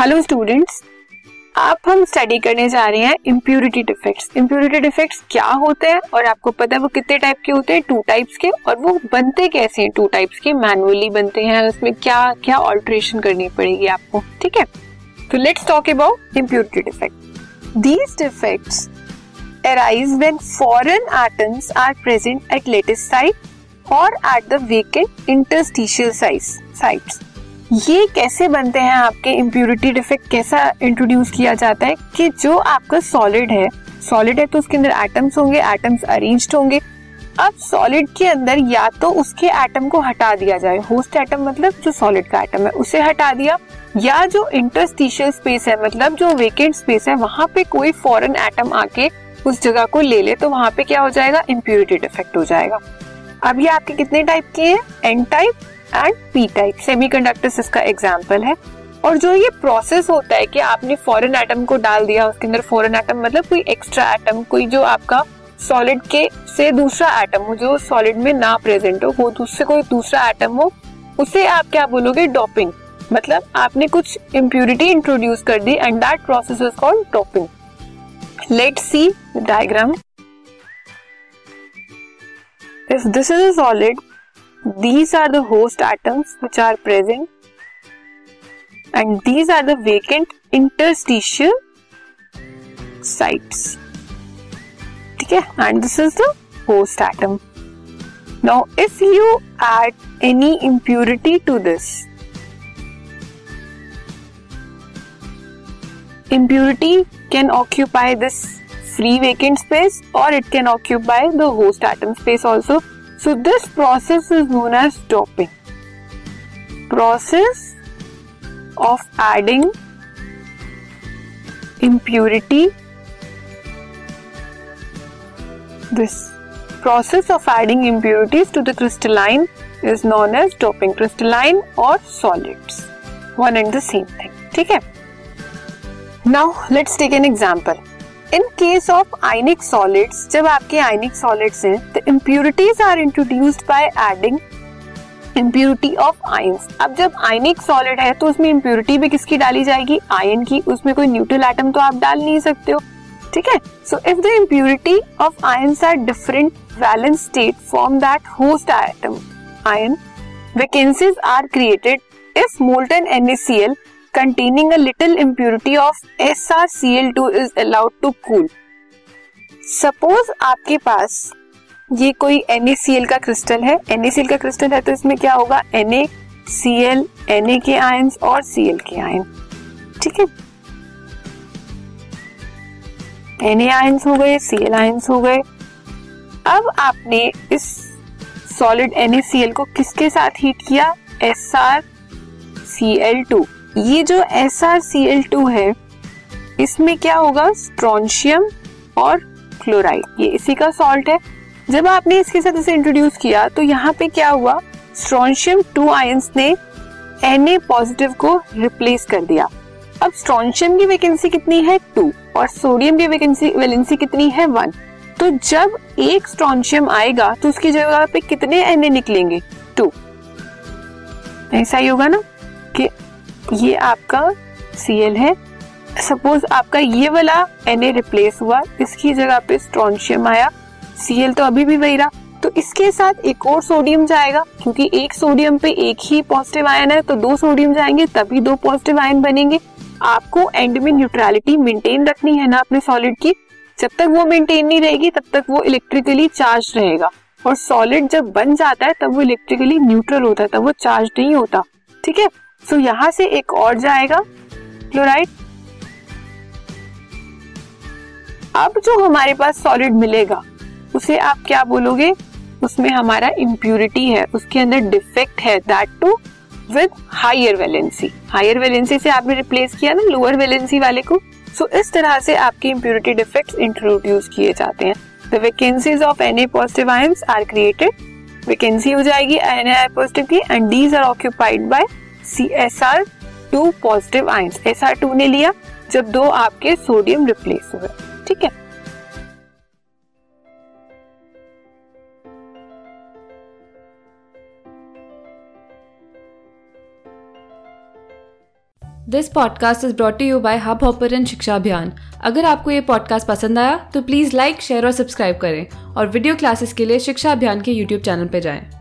Hello students आप हम study करने जा रहे हैं इम्प्यूरिटी डिफेक्ट्स इम्प्यूरिटी डिफेक्ट्स क्या होते हैं? और आपको पता है वो कितने टाइप के होते हैं? टू टाइप्स के. और वो बनते कैसे हैं? टू टाइप्स के मैनुअली बनते हैं. उसमें क्या क्या ऑल्ट्रेशन करनी पड़ेगी आपको? ठीक है? तो let's talk about impurity defect these defects arise when foreign atoms are present at lattice site or at the vacant interstitial sites sites. ये कैसे बनते हैं, आपके इम्प्यूरिटी डिफेक्ट कैसा इंट्रोड्यूस किया जाता है कि जो आपका सॉलिड है सॉलिड है तो उसके अंदर एटम्स होंगे एटम्स अरेंज्ड होंगे। अब सॉलिड के अंदर या तो उसके एटम को हटा दिया जाए। होस्ट एटम मतलब जो सॉलिड का एटम है, उसे हटा दिया। या जो इंटरस्टिशियल स्पेस है मतलब जो वेकेंट स्पेस है, वहाँ पे कोई फॉरेन एटम आके उस जगह को ले ले तो वहाँ पे क्या हो जाएगा? इम्प्यूरिटी डिफेक्ट हो जाएगा। अब ये आपके कितने टाइप के हैं? N type and P type semiconductors इसका एग्ज़ाम्पल है। और जो ये प्रोसेस होता है कि आपने फॉरेन एटम को डाल दिया, उसके अंदर फॉरेन एटम मतलब कोई एक्स्ट्रा एटम कोई जो आपका सॉलिड के से दूसरा एटम हो, जो सॉलिड में ना प्रेजेंट हो, वो दूसरे, कोई दूसरा एटम हो, उसे आप क्या बोलोगे? डॉपिंग मतलब आपने कुछ इम्प्यूरिटी इंट्रोड्यूस कर दी and that process is called doping let see diagram this is a solid These are the host atoms which are present, and these are the vacant interstitial sites. Okay, and this is the host atom. Now, if you add any impurity to this, impurity can occupy this free vacant space or it can occupy the host atom space also. So this process is known as doping. Process of adding impurity. This process of adding impurities to the crystalline is known as doping. Crystalline or solids. One and the same thing. ठीक है? Now let's take an example. In case of ionic solids जब आपके ionic solids हैं तो impurities are introduced by adding impurity of ions अब जब आयनिक solid है तो उसमें इम्प्यूरिटी भी किसकी डाली जाएगी? आयन की। उसमें कोई न्यूट्रल एटम तो आप डाल नहीं सकते हो। ठीक है? So if the impurity of ions are different valence state form that host atom ion vacancies are created if molten NaCl containing a little impurity of SrCl2 is allowed to cool. Suppose आपके पास ये कोई NaCl का crystal है। NaCl का crystal है तो इसमें क्या होगा? NaCl Na के आयंस और Cl के आयन ठीक है? Na आयंस हो गए Cl आयंस हो गए। अब आपने इस सॉलिड NaCl को किसके साथ हीट किया? SrCl2 ये जो S R C L two है, इसमें क्या होगा? स्ट्रॉन्शियम और क्लोराइड ये इसी का सॉल्ट है। जब आपने इसके साथ इसे इंट्रोड्यूस किया तो यहाँ पे क्या हुआ? स्ट्रॉन्शियम टू आयंस ने एन ए पॉजिटिव को रिप्लेस कर दिया। अब स्ट्रॉन्शियम की वैकेंसी कितनी है? टू और सोडियम की वैकेंसी वैलेंसी कितनी है? वन तो जब एक स्ट्रॉन्शियम आएगा तो उसकी जगह पे कितने एन ए निकलेंगे? टू ऐसा ही होगा ना? कि ये आपका Cl है। सपोज़ आपका ये वाला Na रिप्लेस हुआ, इसकी जगह पे स्ट्रॉन्शियम आया। Cl तो अभी भी वही रहा। तो इसके साथ एक और सोडियम जाएगा, क्योंकि एक सोडियम पे एक ही पॉजिटिव आयन है तो दो सोडियम जाएँगे, तभी दो पॉजिटिव आयन बनेंगे। आपको एंड में न्यूट्रलिटी मेंटेन रखनी है ना अपने सॉलिड की। जब तक वो मेंटेन नहीं रहेगी, तब तक वो इलेक्ट्रिकली चार्ज रहेगा। और सॉलिड जब बन जाता है, तब वो इलेक्ट्रिकली न्यूट्रल होता है, तब वो चार्ज नहीं होता। ठीक है? सो so, यहाँ से एक और जाएगा क्लोराइड अब जो हमारे पास सॉलिड मिलेगा उसे आप क्या बोलोगे? उसमें हमारा इम्प्यूरिटी है उसके अंदर डिफेक्ट है that too with higher valency higher valency से आपने रिप्लेस किया ना लोअर वैलेंसी वाले को। सो so, इस तरह से आपके इम्प्यूरिटी डिफेक्ट इंट्रोड्यूस किए जाते हैं। The vacancies of N A positive ions are created vacancy हो जाएगी एन ए पॉजिटिव की and these are occupied by C S R two positive ions S R two ने लिया जब दो आपके सोडियम रिप्लेस हुए। ठीक है? This podcast is brought you by Hubhopper Shiksha Abhiyan अगर आपको ये पॉडकास्ट पसंद आया तो प्लीज़ लाइक शेयर और सब्सक्राइब करें। और वीडियो क्लासेस के लिए शिक्षा अभियान के यूट्यूब चैनल पर जाएँ।